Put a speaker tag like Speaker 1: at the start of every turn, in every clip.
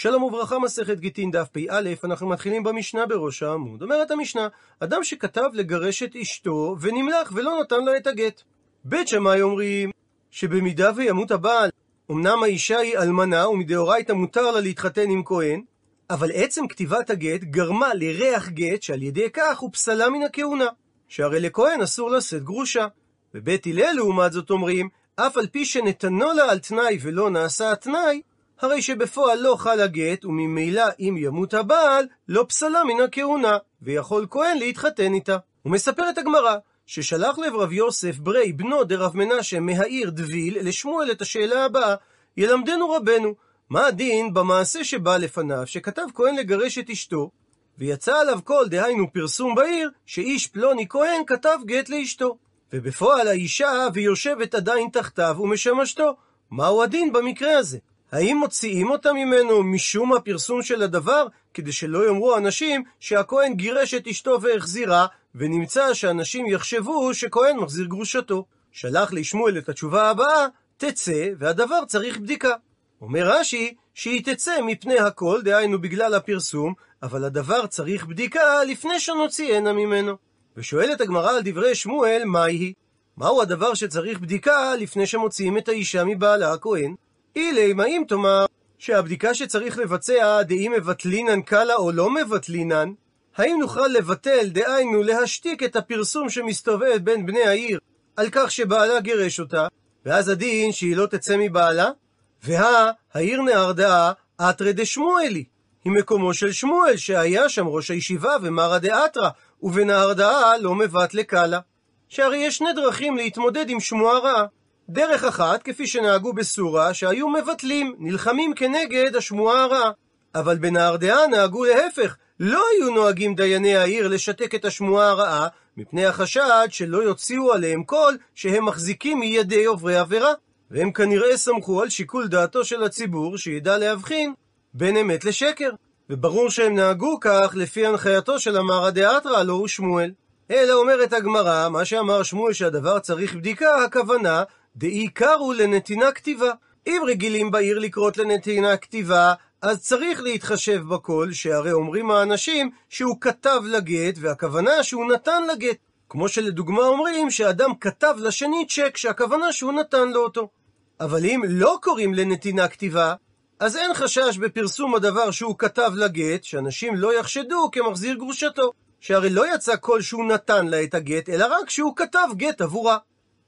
Speaker 1: שלום וברכה, מסכת גיטין דף פ"א, אנחנו מתחילים במשנה בראש העמוד. אומרת המשנה, אדם שכתב לגרש את אשתו ונמלך ולא נתן לה את הגט. בית שמאי אומרים שבמידה וימות הבעל, אמנם האישה היא אלמנה ומדאורייתא מותר לה להתחתן עם כהן, אבל עצם כתיבת הגט גרמה לריח גט שעל ידי כך הוא פסלה מן הכהונה, שהרי לכהן אסור לשאת גרושה. בבית הלל לעומת זאת אומרים, אף על פי שנתנו לה על תנאי ולא נעשה התנאי, הרי שבפועל לא חל הגט, וממילא אם ימות הבעל, לא פסלה מן הכהונה, ויכול כהן להתחתן איתה. ומספרת הגמרא, ששלח לב רב יוסף ברי בנו דרב מנשה מהעיר דביל לשמואל את השאלה הבאה, ילמדנו רבנו, מה הדין במעשה שבא לפניו, שכתב כהן לגרש את אשתו, ויצא עליו קול, דהיינו פרסום בעיר, שאיש פלוני כהן כתב גט לאשתו. ובפועל האישה ויושבת עדיין תחתיו ומשמשתו. מהו הדין במקרה הזה? האם מוציאים אותה ממנו משום הפרסום של הדבר, כדי שלא יאמרו אנשים שהכהן גירש את אשתו והחזירה, ונמצא שאנשים יחשבו שכהן מחזיר גרושתו. שלח לשמואל את התשובה הבאה, תצא, והדבר צריך בדיקה. אומר רש"י, שהיא תצא מפני הכל, דהיינו בגלל הפרסום, אבל הדבר צריך בדיקה לפני שנוציאנה ממנו. ושואלת הגמרא על דברי שמואל, מהי? מהו הדבר שצריך בדיקה לפני שמוציאים את האישה מבעלה הכהן? אילם, האם תאמר שהבדיקה שצריך לבצע, דאם מבטלינן קלה או לא מבטלינן, האם נוכל לבטל, דהיינו להשתיק את הפרסום שמסתובב בין בני העיר על כך שבעלה גירש אותה, ואז הדין שהיא לא תצא מבעלה? והא, העיר נהרדאה, אתרא דשמואלי, היא מקומו של שמואל, שהיה שם ראש הישיבה ומרא דאתרא, ובנהרדאה לא מבט לקלה. שהרי יש שני דרכים להתמודד עם שמועה רעה. דרך אחת, כפי שנהגו בסורה, שהיו מבטלים, נלחמים כנגד השמועה הרעה. אבל בנהרדעה נהגו להפך, לא היו נוהגים דייני העיר לשתק את השמועה הרעה, מפני החשד שלא יוציאו עליהם קול שהם מחזיקים מידי עוברי עבירה. והם כנראה סמכו על שיקול דעתו של הציבור, שידע להבחין בין אמת לשקר. וברור שהם נהגו כך לפי הנחייתו של המרא דאתרא, הלא הוא שמואל. אלא אומרת הגמרא, מה שאמר שמואל שהדבר צריך בדיקה, הכוונה, דעיקר הוא לנתינה כתיבה. אם רגילים בעיר לקרות לנתינה כתיבה, אז צריך להתחשב בכל, שהרי אומרים האנשים שהוא כתב לגט, והכוונה שהוא נתן לגט. כמו שלדוגמה אומרים שאדם כתב לשני צ'ק, שהכוונה שהוא נתן לו אותו. אבל אם לא קוראים לנתינה כתיבה, אז אין חשש בפרסום הדבר שהוא כתב לגט, שאנשים לא יחשדו כמחזיר גרושתו. שהרי לא יצא כל שהוא נתן לה את הגט, אלא רק שהוא כתב גט עבורה.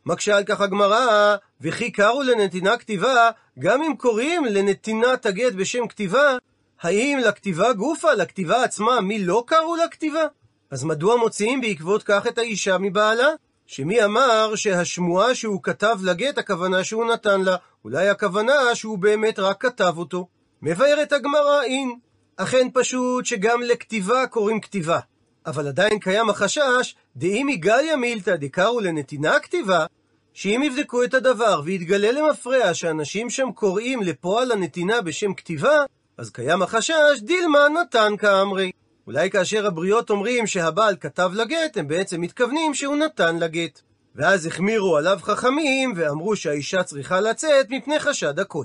Speaker 1: מקשה על כך הגמרא, וכי קראו לנתינה כתיבה, גם אם קוראים לנתינת הגט בשם כתיבה, האם לכתיבה גופה, לכתיבה עצמה, מי לא קראו לכתיבה? אז מדוע מוציאים בעקבות כך את האישה מבעלה? שמי אמר שהשמועה שהוא כתב לגט, הכוונה שהוא נתן לה, אולי הכוונה שהוא באמת רק כתב אותו. מבארת הגמרא אין. אכן פשוט שגם לכתיבה קוראים כתיבה. אבל עדיין קיים החשש, דאם יגליה מילתא דקרו לנתינה כתיבה, שאם יבדקו את הדבר ויתגלה למפרע שאנשים שם קוראים לפועל הנתינה בשם כתיבה, אז קיים החשש דילמה נתן כאמרי. אולי כאשר הבריות אומרים שהבעל כתב לגט, הם בעצם מתכוונים שהוא נתן לגט. ואז החמירו עליו חכמים, ואמרו שהאישה צריכה לצאת מפני חשד הכל.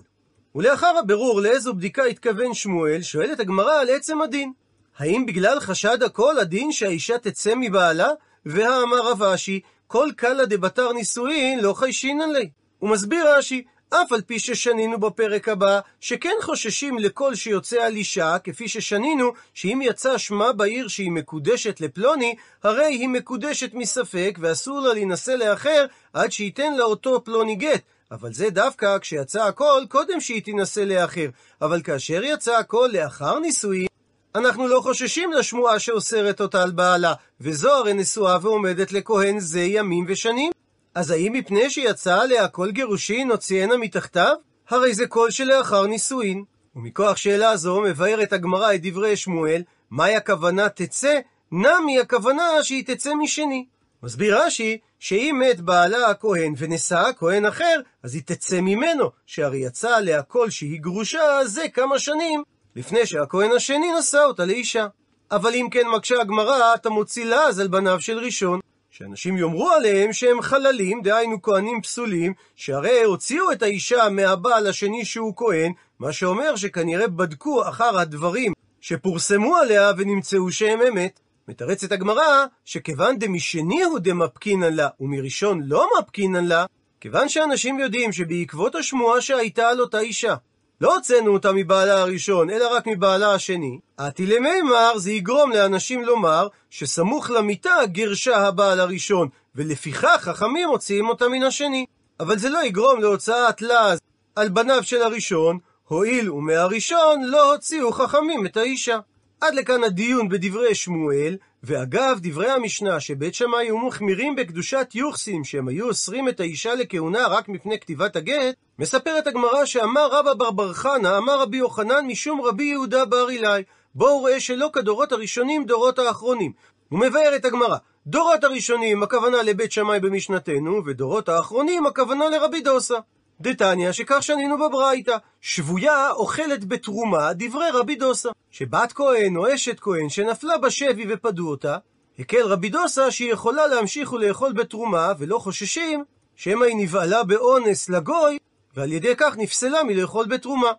Speaker 1: ולאחר הבירור לאיזו בדיקה התכוון שמואל, שואלת הגמרא על עצם הדין. האם בגלל חשד הכל הדין שהאישה תצא מבעלה? והאמר רב אשי, כל קלה דבתר נישואין לא חיישינן לי. הוא מסביר רש"י, אף על פי ששנינו בפרק הבא, שכן חוששים לכל שיוצא על אישה, כפי ששנינו, שאם יצא שמה בעיר שהיא מקודשת לפלוני, הרי היא מקודשת מספק, ואסור לה להינשא לאחר, עד שייתן לה אותו פלוני גט. אבל זה דווקא כשיצא הכל קודם שהיא תינשא לאחר. אבל כאשר יצא הכל לאחר נישואין, אנחנו לא חוששים לשמועה שאוסרת אותה על בעלה, וזו הרי נשואה ועומדת לכהן זה ימים ושנים. אז האם מפני שיצא עליה כל גירושין הוציאנה מתחתיו? הרי זה כל שלאחר נישואין. ומכוח שאלה זו מבארת הגמרא את דברי שמואל, מהי הכוונה תצא? נמי הכוונה שהיא תצא משני. מסביר רש"י, שאם מת בעלה הכהן ונשא כהן אחר, אז היא תצא ממנו, שהרי יצא עליה כל שהיא גרושה זה כמה שנים, לפני שהכהן השני נשא אותה לאישה. אבל אם כן מקשה הגמרא, אתה מוציא לעז על בניו של ראשון. שאנשים יאמרו עליהם שהם חללים, דהיינו כהנים פסולים, שהרי הוציאו את האישה מהבעל השני שהוא כהן, מה שאומר שכנראה בדקו אחר הדברים שפורסמו עליה ונמצאו שהם אמת. מתרצת הגמרא, שכיוון דמשני הוא דמפקינן לה, ומראשון לא מפקינן לה, כיוון שאנשים יודעים שבעקבות השמועה שהייתה על אותה אישה, לא הוצאנו אותה מבעלה הראשון, אלא רק מבעלה השני, עתי למימר זה יגרום לאנשים לומר שסמוך למיטה גרשה הבעל הראשון, ולפיכך חכמים מוציאים אותה מן השני. אבל זה לא יגרום להוצאת לעז על בניו של הראשון, הואיל ומהראשון לא הוציאו חכמים את האישה. עד לכאן הדיון בדברי שמואל, ואגב, דברי המשנה שבית שמאי היו מחמירים בקדושת יוחסין, שהם היו אוסרים את האישה לכהונה רק מפני כתיבת הגט, מספרת הגמרא שאמר רבא בר בר חנא, אמר רבי יוחנן משום רבי יהודה בר אילאי, בואו ראה שלא כדורות הראשונים דורות האחרונים. הוא מבאר את הגמרא. דורות הראשונים הכוונה לבית שמאי במשנתנו, ודורות האחרונים הכוונה לרבי דוסה. דתניא, שכך שנינו בברייתא, שבויה אוכלת בתרומה דברי רבי דוסה, שבת כהן או אשת כהן שנפלה בשבי ופדו אותה, הקל רבי דוסה שהיא יכולה להמשיך ולאכול בתרומה, ולא חוששים שמא היא נבעלה באונס לגוי, ועל ידי כך נפסלה מלאכול בתרומה.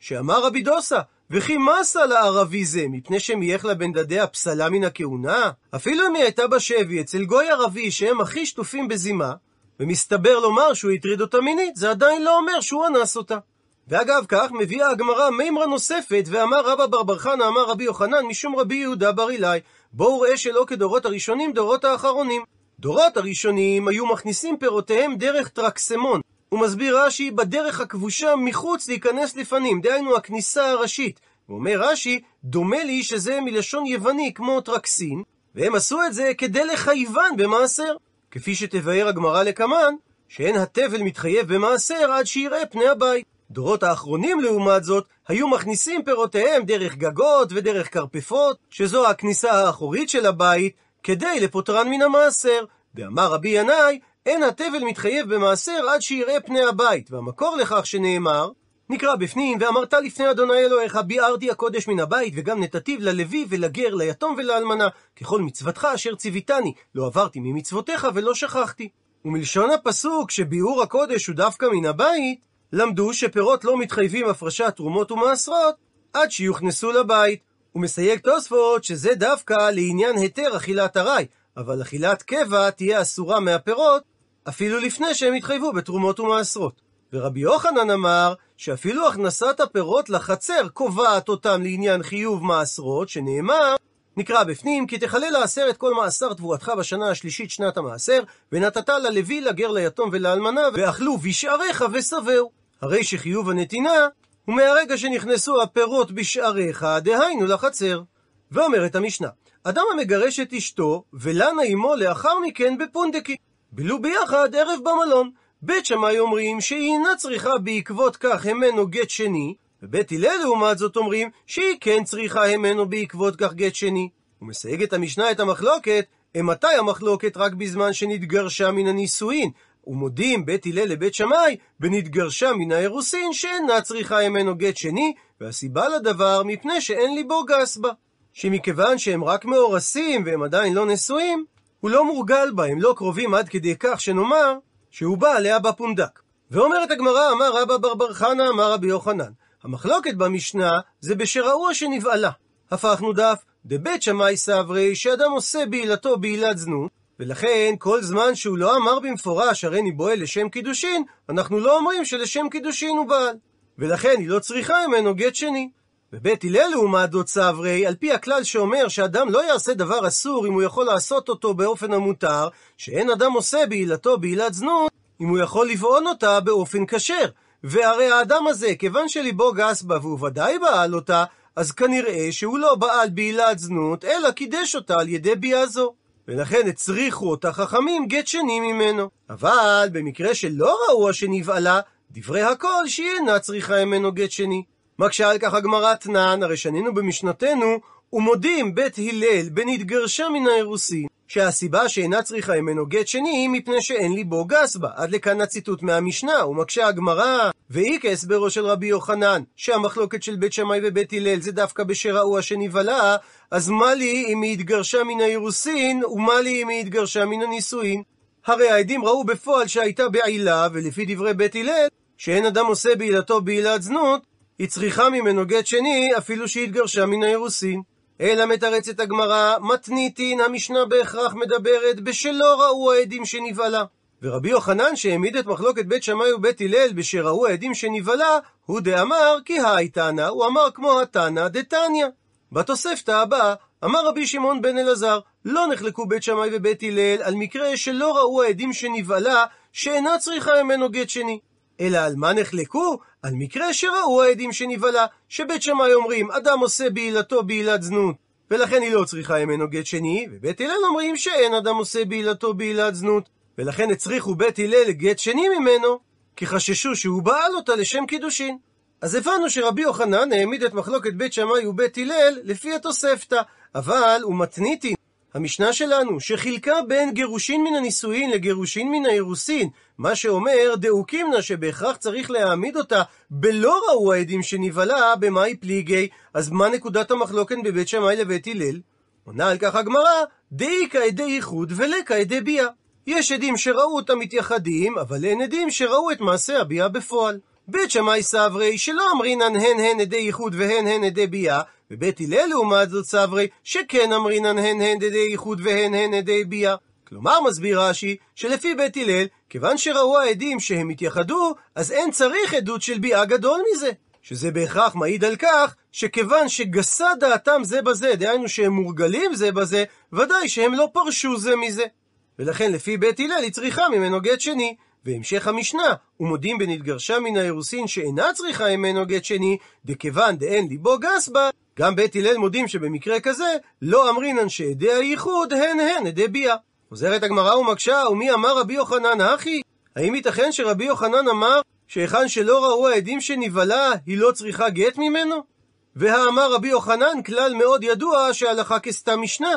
Speaker 1: שאמר רבי דוסה, וכי מסה לערבי זה, מפני שמייך לה בן דדיה פסלה מן הכהונה? אפילו אם היא הייתה בשבי אצל גוי ערבי שהם הכי שטופים בזימה, ומסתבר לומר שהוא הטריד אותה מינית, זה עדיין לא אומר שהוא אנס אותה. ואגב כך מביאה הגמרא מימרה נוספת, ואמר רבא בר בר חנא אמר רבי יוחנן משום רבי יהודה בר אילאי, בואו ראה שלא כדורות הראשונים דורות האחרונים. דורות הראשונים היו מכניסים פירותיהם דרך טרקסמון. הוא מסביר רש"י בדרך הכבושה מחוץ להיכנס לפנים, דהיינו הכניסה הראשית. הוא אומר רש"י, דומה לי שזה מלשון יווני כמו טרקסין, והם עשו את זה כדי לחייבן במעשר. כפי שתבאר הגמרא לקמן, שאין התבל מתחייב במעשר עד שיראה פני הבית. דורות האחרונים, לעומת זאת, היו מכניסים פירותיהם דרך גגות ודרך כרפפות, שזו הכניסה האחורית של הבית, כדי לפוטרן מן המעשר. ואמר רבי ינאי, אין התבל מתחייב במעשר עד שיראה פני הבית, והמקור לכך שנאמר, נקרא בפנים, ואמרת לפני אדוני אלוהיך, ביערתי הקודש מן הבית, וגם נתתיו ללוי ולגר, ליתום ולאלמנה, ככל מצוותך אשר ציוויתני, לא עברתי ממצוותיך ולא שכחתי. ומלשון הפסוק שביעור הקודש הוא דווקא מן הבית, למדו שפירות לא מתחייבים הפרשת תרומות ומעשרות, עד שיוכנסו לבית. הוא מסייג תוספות שזה דווקא לעניין היתר אכילת ארעי, אבל אכילת קבע תהיה אסורה מהפירות, אפילו לפני שהם יתחייבו בתרומות ומעשרות. ורבי יוחנן אמר שאפילו הכנסת הפירות לחצר קובעת אותם לעניין חיוב מעשרות, שנאמר, נקרא בפנים, כי תכלה לעשר את כל מעשר תבואתך בשנה השלישית שנת המעשר, ונתת ללוי, לגר, ליתום ולאלמנה, ואכלו בשעריך ושבעו. הרי שחיוב הנתינה הוא מהרגע שנכנסו הפירות בשעריך, דהיינו לחצר. ואומרת המשנה, אדם המגרש את אשתו, ולנה עמו לאחר מכן בפונדקי. בילו ביחד ערב במלון. בית שמאי אומרים שהיא אינה צריכה בעקבות כך המנו גט שני, ובית הלל לעומת זאת אומרים שהיא כן צריכה המנו בעקבות כך גט שני. ומסייגת המשנה את המחלוקת, אימתי המחלוקת רק בזמן שנתגרשה מן הנישואין, ומודים בית הלל לבית שמאי בנתגרשה מן האירוסין שאינה צריכה ממנו גט שני, והסיבה לדבר מפני שאין ליבו גס בה. שמכיוון שהם רק מאורסים והם עדיין לא נשואים, הוא לא מורגל בה, הם לא קרובים עד כדי כך שנאמר שהוא בא עליה בפונדק. ואומרת הגמרא, אמר רבא בר בר חנא, אמר רבי יוחנן. המחלוקת במשנה זה בשראו שנבעלה. הפכנו דף, דבית שמאי סברי, שאדם עושה בעילתו בעילת זנות, ולכן כל זמן שהוא לא אמר במפורש הריני בועל לשם קידושין, אנחנו לא אומרים שלשם קידושין הוא בעל. ולכן היא לא צריכה ממנו גט שני. בבית הלל לעומת זאת סברי, על פי הכלל שאומר שאדם לא יעשה דבר אסור אם הוא יכול לעשות אותו באופן המותר, שאין אדם עושה בעילתו בעילת זנות, אם הוא יכול לבעון אותה באופן כשר. והרי האדם הזה, כיוון שליבו גס בה והוא ודאי בעל אותה, אז כנראה שהוא לא בעל בעילת זנות, אלא קידש אותה על ידי ביאה זו. ולכן הצריכו אותה חכמים גט שני ממנו. אבל במקרה שלא ראו שנבעלה, דברי הכל שהיא אינה צריכה ממנו גט שני. מקשה על כך הגמרא תנן, הרי שנינו במשנתנו, ומודים בית הלל בנתגרשה מן האירוסין, שהסיבה שאינה צריכה ממנו גט שני היא מפני שאין ליבו גס בה. עד לכאן הציטוט מהמשנה, ומקשה הגמרא, ואי כהסברו של רבי יוחנן, שהמחלוקת של בית שמאי ובית הלל זה דווקא בשראו השנבהלה, אז מה לי אם היא התגרשה מן האירוסין, ומה לי אם היא התגרשה מן הנישואין? הרי העדים ראו בפועל שהייתה בעילה, ולפי דברי בית הלל, שאין אדם עושה בעילתו בעילת זנות, היא צריכה ממנו גט שני, אפילו שהתגרשה מן האירוסין. אלא מתרצת הגמרא, מתניתין, המשנה בהכרח מדברת בשלא ראו העדים שנבהלה. ורבי יוחנן שהעמיד את מחלוקת בית שמאי ובית הלל בשראו העדים שנבהלה, הוא דאמר כי היי תנא, הוא אמר כמו התנא דתניא. בתוספתא הבאה, אמר רבי שמעון בן אלעזר, לא נחלקו בית שמאי ובית הלל על מקרה שלא ראו העדים שנבהלה, שאינה צריכה ממנו גט שני. אלא על מה נחלקו? על מקרה שראו העדים שנבהלה, שבית שמאי אומרים, אדם עושה בעילתו בעילת זנות, ולכן היא לא צריכה ממנו גט שני, ובית הלל אומרים שאין אדם עושה בעילתו בעילת זנות, ולכן הצריכו בית הלל גט שני ממנו, כי חששו שהוא בעל אותה לשם קידושין. אז הבנו שרבי יוחנן העמיד את מחלוקת בית שמאי ובית הלל לפי התוספתא, אבל הוא מתניתי המשנה שלנו, שחילקה בין גירושין מן הנישואין לגירושין מן האירוסין, מה שאומר דאוקימנה שבהכרח צריך להעמיד אותה בלא ראו העדים שנבהלה במאי פליגי, אז מה נקודת המחלוקת בבית שמאי לבית הלל? עונה על כך הגמרא, דאיכא עדי ייחוד ולקא עדי ביאה. יש עדים שראו אותם מתייחדים, אבל אין עדים שראו את מעשה הביאה בפועל. בית שמאי סברי שלא אמרינן הן הן עדי ייחוד והן הן עדי ביאה, ובית הלל לעומת זאת סברי שכן אמרינן הן הן עדי ייחוד והן הן עדי ביאה. כלומר, מסביר רש"י, שלפי בית הלל, כיוון שראו העדים שהם התייחדו, אז אין צריך עדות של ביאה גדול מזה. שזה בהכרח מעיד על כך, שכיוון שגסה דעתם זה בזה, דהיינו שהם מורגלים זה בזה, ודאי שהם לא פרשו זה מזה. ולכן לפי בית הלל היא צריכה ממנו גט שני. והמשך המשנה, ומודים בנתגרשה מן האירוסין שאינה צריכה ממנו גט שני, דכיוון דאין ליבו גס בה, גם בית הלל מודים שבמקרה כזה, לא אמרינן שעדי הייחוד הן הן עדי ביאה. חוזרת הגמרא ומקשה, ומי אמר רבי יוחנן אחי? האם ייתכן שרבי יוחנן אמר שהיכן שלא ראו העדים שנבהלה, היא לא צריכה גט ממנו? והאמר רבי יוחנן כלל מאוד ידוע שהלכה כסתם משנה.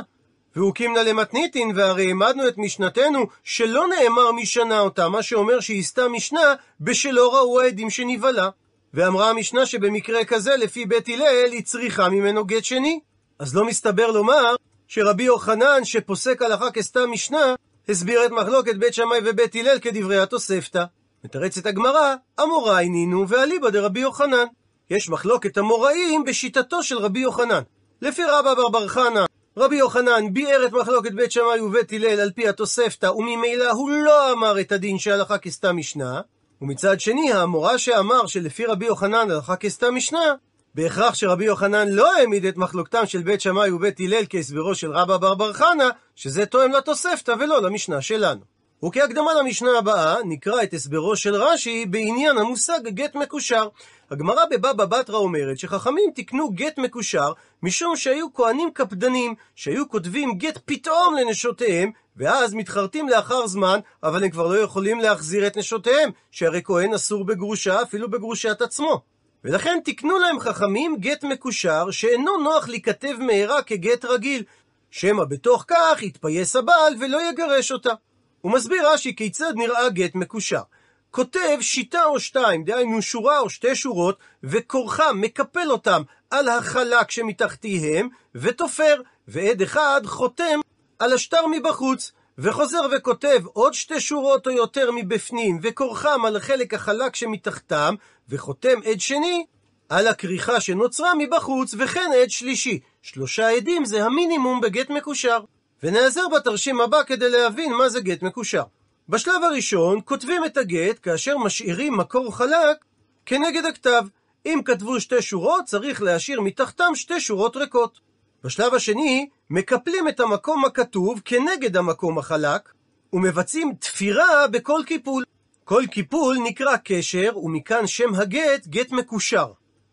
Speaker 1: והוקימנה למתניתין, והרי העמדנו את משנתנו שלא נאמר מי שנה אותה, מה שאומר שהיא סתם משנה בשלא ראו העדים שנבהלה. ואמרה המשנה שבמקרה כזה, לפי בית הלל, היא צריכה ממנו גט שני. אז לא מסתבר לומר שרבי יוחנן, שפוסק הלכה כסתם משנה, הסביר את מחלוקת בית שמאי ובית הלל כדברי התוספתא. מתרצת הגמרא, אמוראי נינו ואליבא דרבי יוחנן. יש מחלוקת אמוראים בשיטתו של רבי יוחנן. לפי רבא בר בר חנא, רבי יוחנן ביאר את מחלוקת בית שמאי ובית הלל על פי התוספתא, וממילא הוא לא אמר את הדין שהלכה כסתם משנה, ומצד שני, האמורה שאמר שלפי רבי יוחנן הלכה כסתם משנה, בהכרח שרבי יוחנן לא העמיד את מחלוקתם של בית שמאי ובית הלל כהסברו של רבא בר בר חנא, שזה תואם לתוספתא ולא למשנה שלנו. וכהקדמה למשנה הבאה, נקרא את הסברו של רש"י בעניין המושג גט מקושר. הגמרא בבבא בתרא אומרת שחכמים תיקנו גט מקושר משום שהיו כהנים קפדנים, שהיו כותבים גט פתאום לנשותיהם, ואז מתחרטים לאחר זמן, אבל הם כבר לא יכולים להחזיר את נשותיהם, שהרי כהן אסור בגרושה, אפילו בגרושת עצמו. ולכן תיקנו להם חכמים גט מקושר, שאינו נוח להיכתב מהרה כגט רגיל, שמא בתוך כך יתפייס הבעל ולא יגרש אותה. הוא מסביר רש"י כיצד נראה גט מקושר. כותב שיטה או שתיים, דהיינו שורה או שתי שורות, וכורחם מקפל אותם על החלק שמתחתיהם, ותופר, ועד אחד חותם על השטר מבחוץ, וחוזר וכותב עוד שתי שורות או יותר מבפנים, וכורחם על החלק החלק שמתחתם, וחותם עד שני על הכריכה שנוצרה מבחוץ, וכן עד שלישי. שלושה עדים זה המינימום בגט מקושר. ונעזר בתרשים הבא כדי להבין מה זה גט מקושר. בשלב הראשון כותבים את הגט כאשר משאירים מקור חלק כנגד הכתב. אם כתבו שתי שורות, צריך להשאיר מתחתם שתי שורות ריקות. בשלב השני, מקפלים את המקום הכתוב כנגד המקום החלק, ומבצעים תפירה בכל קיפול. כל קיפול נקרא קשר, ומכאן שם הגט, גט מקושר.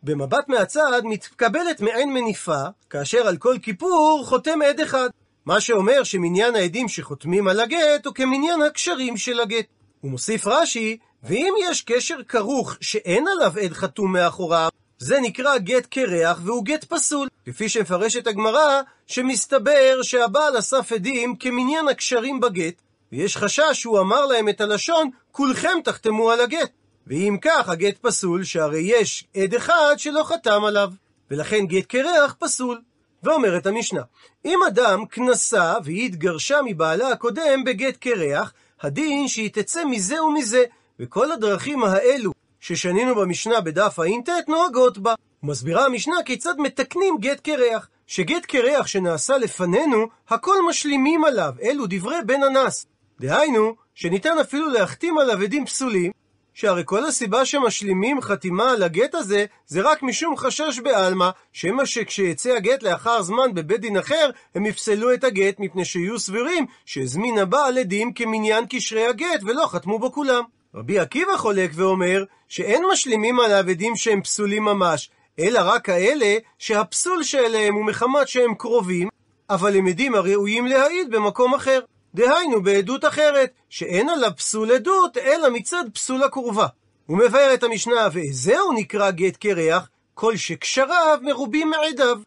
Speaker 1: במבט מהצד מתקבלת מעין מניפה, כאשר על כל כיפור חותם עד אחד. מה שאומר שמניין העדים שחותמים על הגט הוא כמניין הקשרים של הגט. הוא מוסיף רש"י, ואם יש קשר כרוך שאין עליו עד חתום מאחוריו, זה נקרא גט קרח והוא גט פסול. כפי שמפרשת הגמרא, שמסתבר שהבעל אסף עדים כמניין הקשרים בגט, ויש חשש שהוא אמר להם את הלשון, כולכם תחתמו על הגט. ואם כך, הגט פסול, שהרי יש עד אחד שלא חתם עליו, ולכן גט קרח פסול. ואומרת המשנה, אם אדם כנסה והיא התגרשה מבעלה הקודם בגט קרח, הדין שהיא תצא מזה ומזה, וכל הדרכים האלו ששנינו במשנה בדף ע"ט נוהגות בה. ומסבירה המשנה כיצד מתקנים גט קרח. שגט קרח שנעשה לפנינו, הכל משלימים עליו, אלו דברי בן אנס. דהיינו, שניתן אפילו להחתים עליו עדים פסולים, שהרי כל הסיבה שמשלימים חתימה על הגט הזה, זה רק משום חשש בעלמא, שמא שכשיצא הגט לאחר זמן בבית דין אחר, הם יפסלו את הגט, מפני שיהיו סבירים שהזמין הבעל עדים כמניין קשרי הגט, ולא חתמו בו כולם. רבי עקיבא חולק ואומר, שאין משלימים עליו עדים שהם פסולים ממש, אלא רק כאלה שהפסול שאליהם הוא מחמת שהם קרובים, אבל הם עדים הראויים להעיד במקום אחר. דהיינו בעדות אחרת, שאין עליו פסול עדות, אלא מצד פסול הקרובה. הוא מבאר את המשנה, וזהו נקרא גט קרח, כל שקשריו מרובים מעדיו.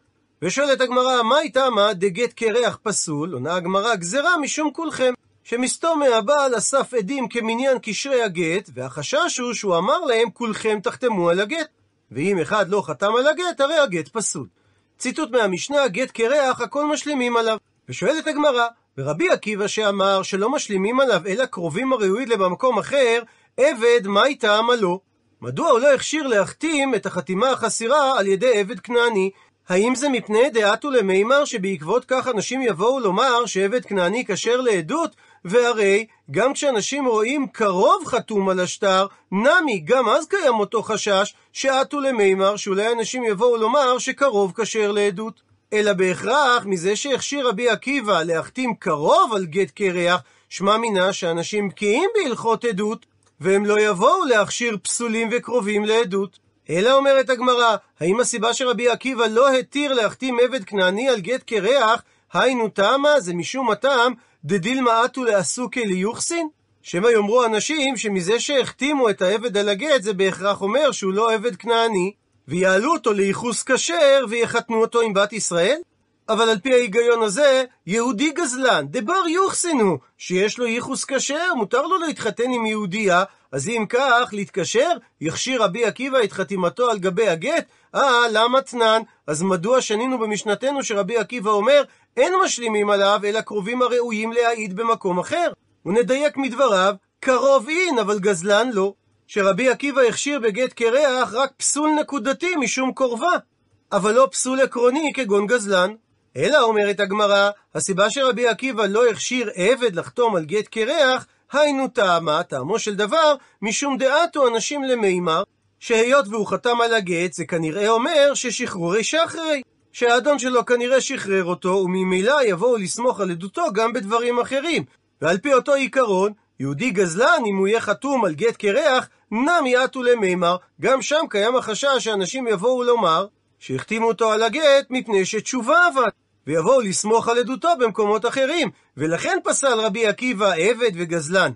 Speaker 1: ושואלת הגמרא, מה איתה מה דגט קרח פסול? עונה הגמרא, גזרה משום כולכם. שמסתום מהבעל אסף עדים כמניין קשרי הגט, והחשש הוא שהוא אמר להם, כולכם תחתמו על הגט. ואם אחד לא חתם על הגט, הרי הגט פסול. ציטוט מהמשנה, גט קרח, הכל משלימים עליו. ושואלת הגמרא, ורבי עקיבא שאמר שלא משלימים עליו אלא קרובים הראויים לבמקום אחר, עבד, מהי טעמה לו? מדוע הוא לא הכשיר להחתים את החתימה החסירה על ידי עבד כנעני? האם זה מפני דעתו למימר שבעקבות כך אנשים יבואו לומר שעבד כנעני כשר לעדות? והרי גם כשאנשים רואים קרוב חתום על השטר, נמי, גם אז קיים אותו חשש שעטו למימר שאולי אנשים יבואו לומר שקרוב כשר לעדות. אלא בהכרח מזה שהכשיר רבי עקיבא להחתים קרוב על גט קרח, שמע מינה שאנשים בקיאים בהלכות עדות, והם לא יבואו להכשיר פסולים וקרובים לעדות. אלא אומרת הגמרא, האם הסיבה שרבי עקיבא לא התיר להחתים עבד כנעני על גט קרח, היינו תמה זה משום הטעם דדילמה אטו לעסוקי ליוחסין? שמא יאמרו אנשים שמזה שהחתימו את העבד על הגט זה בהכרח אומר שהוא לא עבד כנעני, ויעלו אותו לייחוס כשר ויחתנו אותו עם בת ישראל? אבל על פי ההיגיון הזה, יהודי גזלן, דבר יוחסנו, שיש לו ייחוס כשר, מותר לו להתחתן עם יהודייה, אז אם כך, להתקשר, יכשיר רבי עקיבא את חתימתו על גבי הגט? אה, למה תנן? אז מדוע שנינו במשנתנו שרבי עקיבא אומר, אין משלימים עליו, אלא קרובים הראויים להעיד במקום אחר? ונדייק מדבריו, קרוב אין, אבל גזלן לא. שרבי עקיבא הכשיר בגט קרח רק פסול נקודתי משום קורבה, אבל לא פסול עקרוני כגון גזלן. אלא אומרת הגמרא, הסיבה שרבי עקיבא לא הכשיר עבד לחתום על גט קרח, היינו טעמה, טעמו של דבר, משום דעתו אנשים למימר, שהיות והוא חתם על הגט, זה כנראה אומר ששחרורי שחרי, שהאדון שלו כנראה שחרר אותו, וממילא יבואו לסמוך על עדותו גם בדברים אחרים. ועל פי אותו עיקרון, יהודי גזלן, אם הוא יהיה חתום על גט קרח, נמי עטו למימר, גם שם קיים החשש שאנשים יבואו לומר שהחתימו אותו על הגט מפני שתשובה עבד, ויבואו לסמוך על עדותו במקומות אחרים, ולכן פסל רבי עקיבא עבד וגזלן.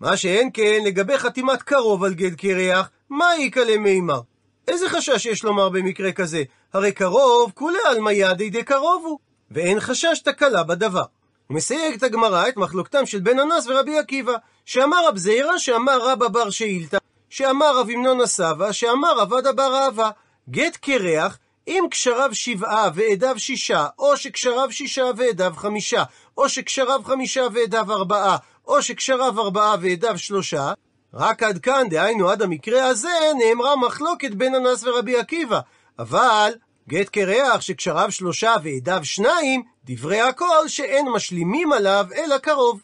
Speaker 1: מה שאין כן לגבי חתימת קרוב על גט קרח, מה איכא למימר? איזה חשש יש לומר במקרה כזה? הרי קרוב, כולי עלמא ידי דקרוב הוא, ואין חשש תקלה בדבר. מסייגת הגמרא את מחלוקתם של בן אנס ורבי עקיבא, שאמר רב זיירא, שאמר רבא בר שאילתא, שאמר רב המנון הסבא, שאמר עבד בר אהבה. גט קרח, אם קשריו שבעה ועדיו שישה, או שקשריו שישה ועדיו חמישה, או שקשריו חמישה ועדיו ארבעה, או שקשריו ארבעה ועדיו שלושה, רק עד כאן, דהיינו עד המקרה הזה, נאמרה מחלוקת בין אנס ורבי עקיבא. אבל גט קרח שקשריו שלושה ועדיו שניים, דברי הכל שאין משלימים עליו אלא קרוב.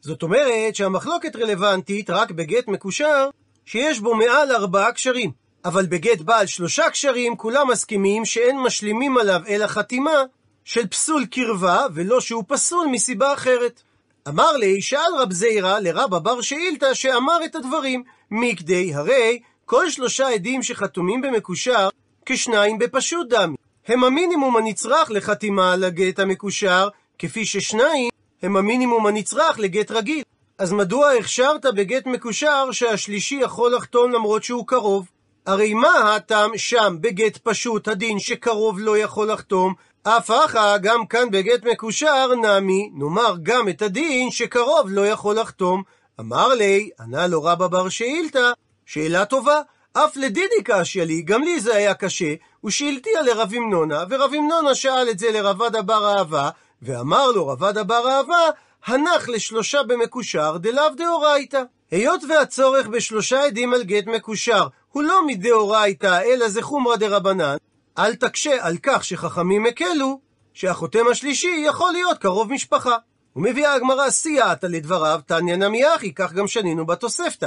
Speaker 1: זאת אומרת שהמחלוקת רלוונטית רק בגט מקושר שיש בו מעל ארבעה קשרים. אבל בגט בעל שלושה קשרים כולם מסכימים שאין משלימים עליו אלא חתימה של פסול קרבה ולא שהוא פסול מסיבה אחרת. אמר לי, שאל רב זיירא לרבא בר שאילתא שאמר את הדברים, מכדי הרי כל שלושה עדים שחתומים במקושר כשניים בפשוט דמי. הם המינימום הנצרך לחתימה על הגט המקושר, כפי ששניים הם המינימום הנצרך לגט רגיל. אז מדוע הכשרת בגט מקושר שהשלישי יכול לחתום למרות שהוא קרוב? הרי מה הטעם שם בגט פשוט הדין שקרוב לא יכול לחתום? אף אחא גם כאן בגט מקושר נמי, נאמר גם את הדין שקרוב לא יכול לחתום. אמר לי, ענה לו רבא בר שאילתא, שאלה טובה, אף לדידי קשיא לי, גם לי זה היה קשה, ושאלתיה לרב המנונה, ורב המנונה שאל את זה לרבד בר אהבה, ואמר לו רבד בר אהבה, הנח לשלושה במקושר דלאו דאורייתא. היות והצורך בשלושה עדים על גט מקושר הוא לא מדאורייתא, אלא זה חומרא דרבנן, אל תקשה על כך שחכמים הקלו, שהחותם השלישי יכול להיות קרוב משפחה. ומביאה הגמרא סייעתא לדבריו, תניא נמי אחי, כך גם שנינו בתוספתא.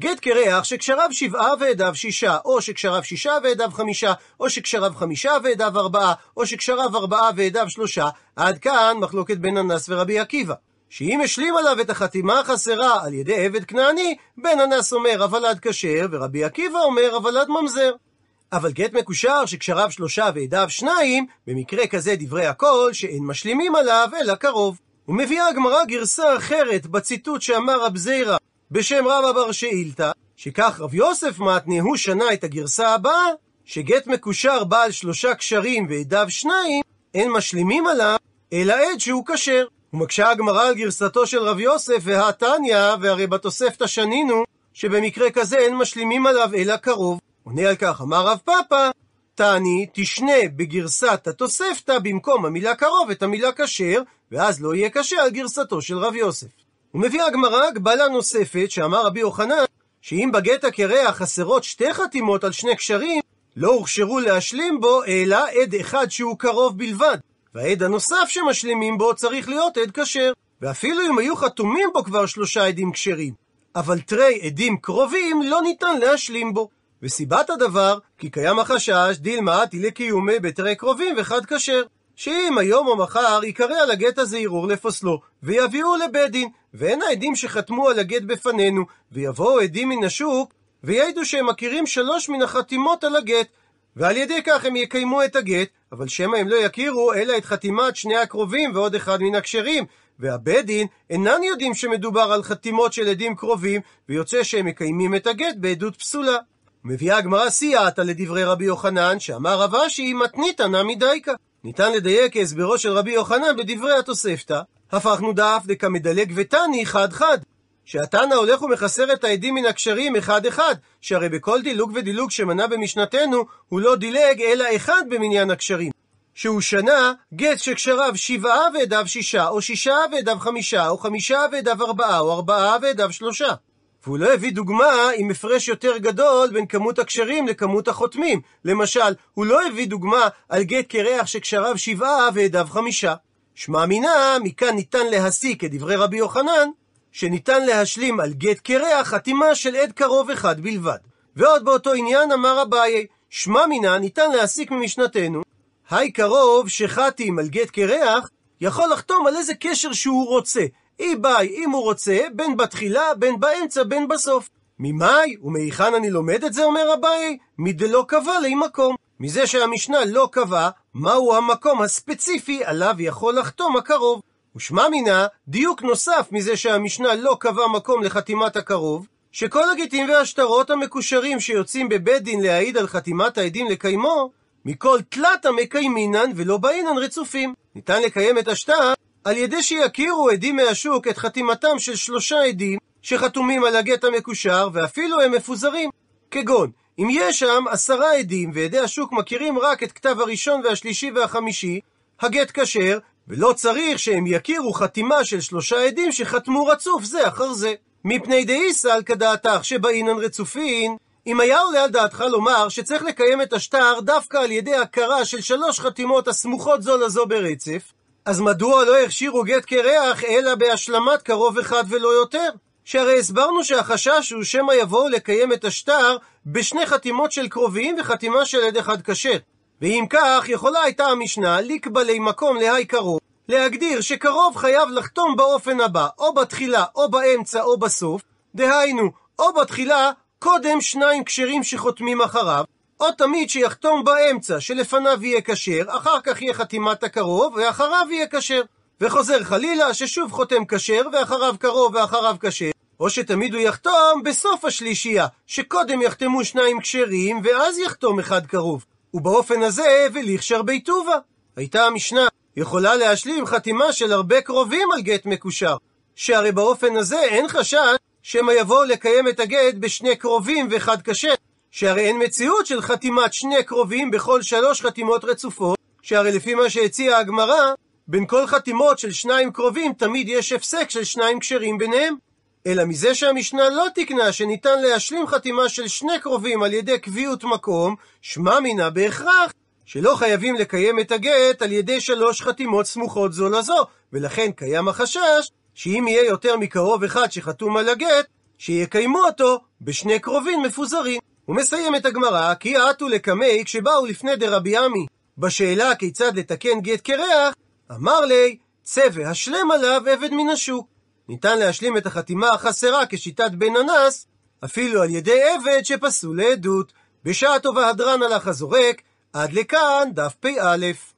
Speaker 1: גט קרח שקשריו שבעה ועדיו שישה, או שקשריו שישה ועדיו חמישה, או שקשריו חמישה ועדיו ארבעה, או שקשריו ארבעה ועדיו שלושה, עד כאן מחלוקת בין אנס ורבי עקיבא. שאם השלים עליו את החתימה החסרה על ידי עבד כנעני, בן אנס אומר הוולד כשר, ורבי עקיבא אומר הוולד ממזר. אבל גט מקושר שקשריו שלושה ועדיו שניים, במקרה כזה דברי הכל, שאין משלימים עליו אלא קרוב. ומביאה הגמרא גרסה אחרת בציטוט שאמר רב זיירא בשם רבא בר שאילתא, שכך רב יוסף מתנה הוא שנה את הגרסה הבאה, שגט מקושר בעל שלושה קשרים ועדיו שניים, אין משלימים עליו, אלא עד שהוא כשר. ומקשה הגמרא על גרסתו של רב יוסף והתניא, והרי בתוספתא שנינו, שבמקרה כזה אין משלימים עליו אלא קרוב. עונה על כך, אמר רב פאפא, תעני, תשנה בגרסת התוספתא במקום המילה קרוב את המילה כשר, ואז לא יהיה קשה על גרסתו של רב יוסף. ומביא הגמרא הגבלה נוספת שאמר רבי יוחנן, שאם בגט הקרח חסרות שתי חתימות על שני קשרים, לא הוכשרו להשלים בו אלא עד אחד שהוא קרוב בלבד, והעד הנוסף שמשלימים בו צריך להיות עד כשר. ואפילו אם היו חתומים בו כבר שלושה עדים כשרים, אבל תרי עדים קרובים לא ניתן להשלים בו. וסיבת הדבר, כי קיים החשש דילמה לקיומי בתרי קרובים וחד כשר. שאם היום או מחר ייקרא על הגט הזה ערעור לפוסלו, ויביאו לבית דין, ואין העדים שחתמו על הגט בפנינו, ויבואו עדים מן השוק, ויעידו שהם מכירים שלוש מן החתימות על הגט, ועל ידי כך הם יקיימו את הגט, אבל שמא הם לא יכירו אלא את חתימת שני הקרובים ועוד אחד מן הכשרים, והבית דין אינן יודעים שמדובר על חתימות של עדים קרובים, ויוצא שהם מקיימים את הגט בעדות פסולה. מביאה הגמרא סייעתא לדברי רבי יוחנן, שאמר רב אשי מתניתא נמי דייקה. ניתן לדייק כהסברו של רבי יוחנן בדברי התוספתא, הפכנו דף דקמדלג ותני חד חד. שהתנא הולך ומחסר את העדים מן הקשרים אחד אחד, שהרי בכל דילוג ודילוג שמנה במשנתנו, הוא לא דילג אלא אחד במניין הקשרים. שהוא שנה גט שקשריו שבעה ועדיו שישה, או שישה ועדיו חמישה, או חמישה ועדיו ארבעה, או ארבעה ועדיו שלושה. והוא לא הביא דוגמה עם הפרש יותר גדול בין כמות הקשרים לכמות החותמים. למשל, הוא לא הביא דוגמה על גט קרח שקשריו שבעה ועדיו חמישה. שמע מינה, מכאן ניתן להסיק, כדברי רבי יוחנן, שניתן להשלים על גט קרח חתימה של עד קרוב אחד בלבד. ועוד באותו עניין אמר אביי, שמע מינה ניתן להסיק ממשנתנו, היי קרוב שחתים על גט קרח, יכול לחתום על איזה קשר שהוא רוצה, אי ביי, אם הוא רוצה, בין בתחילה, בין באמצע, בין בסוף. ממאי ומהיכן אני לומד את זה, אומר אביי? מדלא קבע לי מקום. מזה שהמשנה לא קבע מהו המקום הספציפי עליו יכול לחתום הקרוב. ושמע מינה, דיוק נוסף מזה שהמשנה לא קבע מקום לחתימת הקרוב, שכל הגיטים והשטרות המקושרים שיוצאים בבית דין להעיד על חתימת העדים לקיימו, מכל תלת המקיימינן ולא באינן רצופים. ניתן לקיים את השטר על ידי שיכירו עדים מהשוק את חתימתם של שלושה עדים שחתומים על הגט המקושר ואפילו הם מפוזרים. כגון, אם יש שם עשרה עדים ועדי השוק מכירים רק את כתב הראשון והשלישי והחמישי, הגט כשר, ולא צריך שהם יכירו חתימה של שלושה עדים שחתמו רצוף זה אחר זה. מפני דאיסל כדעתך שבאינן רצופין, אם היה עולה על דעתך לומר שצריך לקיים את השטר דווקא על ידי הכרה של שלוש חתימות הסמוכות זו לזו ברצף, אז מדוע לא הכשירו גט קרח אלא בהשלמת קרוב אחד ולא יותר? שהרי הסברנו שהחשש הוא שמא יבואו לקיים את השטר בשני חתימות של קרובים וחתימה של עד אחד כשר. ואם כך, יכולה הייתה המשנה לקבלי מקום להי קרוב, להגדיר שקרוב חייב לחתום באופן הבא, או בתחילה, או באמצע, או בסוף, דהיינו, או בתחילה, קודם שניים כשרים שחותמים אחריו, או תמיד שיחתום באמצע, שלפניו יהיה כשר, אחר כך יהיה חתימת הקרוב, ואחריו יהיה כשר. וחוזר חלילה, ששוב חותם כשר, ואחריו קרוב ואחריו כשר. או שתמיד הוא יחתום בסוף השלישייה, שקודם יחתמו שניים כשרים, ואז יחתום אחד קרוב. ובאופן הזה, וליכשר ביטובה. הייתה המשנה יכולה להשלים חתימה של הרבה קרובים על גט מקושר. שהרי באופן הזה אין חשש שמא יבואו לקיים את הגט בשני קרובים ואחד כשר. שהרי אין מציאות של חתימת שני קרובים בכל שלוש חתימות רצופות, שהרי לפי מה שהציעה הגמרא, בין כל חתימות של שניים קרובים תמיד יש הפסק של שניים כשרים ביניהם. אלא מזה שהמשנה לא תקנה שניתן להשלים חתימה של שני קרובים על ידי קביעות מקום, שמע מינה בהכרח שלא חייבים לקיים את הגט על ידי שלוש חתימות סמוכות זו לזו, ולכן קיים החשש שאם יהיה יותר מקרוב אחד שחתום על הגט, שיקיימו אותו בשני קרובים מפוזרים. הוא מסיים את הגמרא, כי עטו לקמי כשבאו לפני דרבי עמי בשאלה כיצד לתקן גט קרח, אמר לי, צא והשלם עליו עבד מן השוק. ניתן להשלים את החתימה החסרה כשיטת בן אנס, אפילו על ידי עבד שפסול לעדות. בשעה טובה הדרן הלך הזורק, עד לכאן דף פ"א.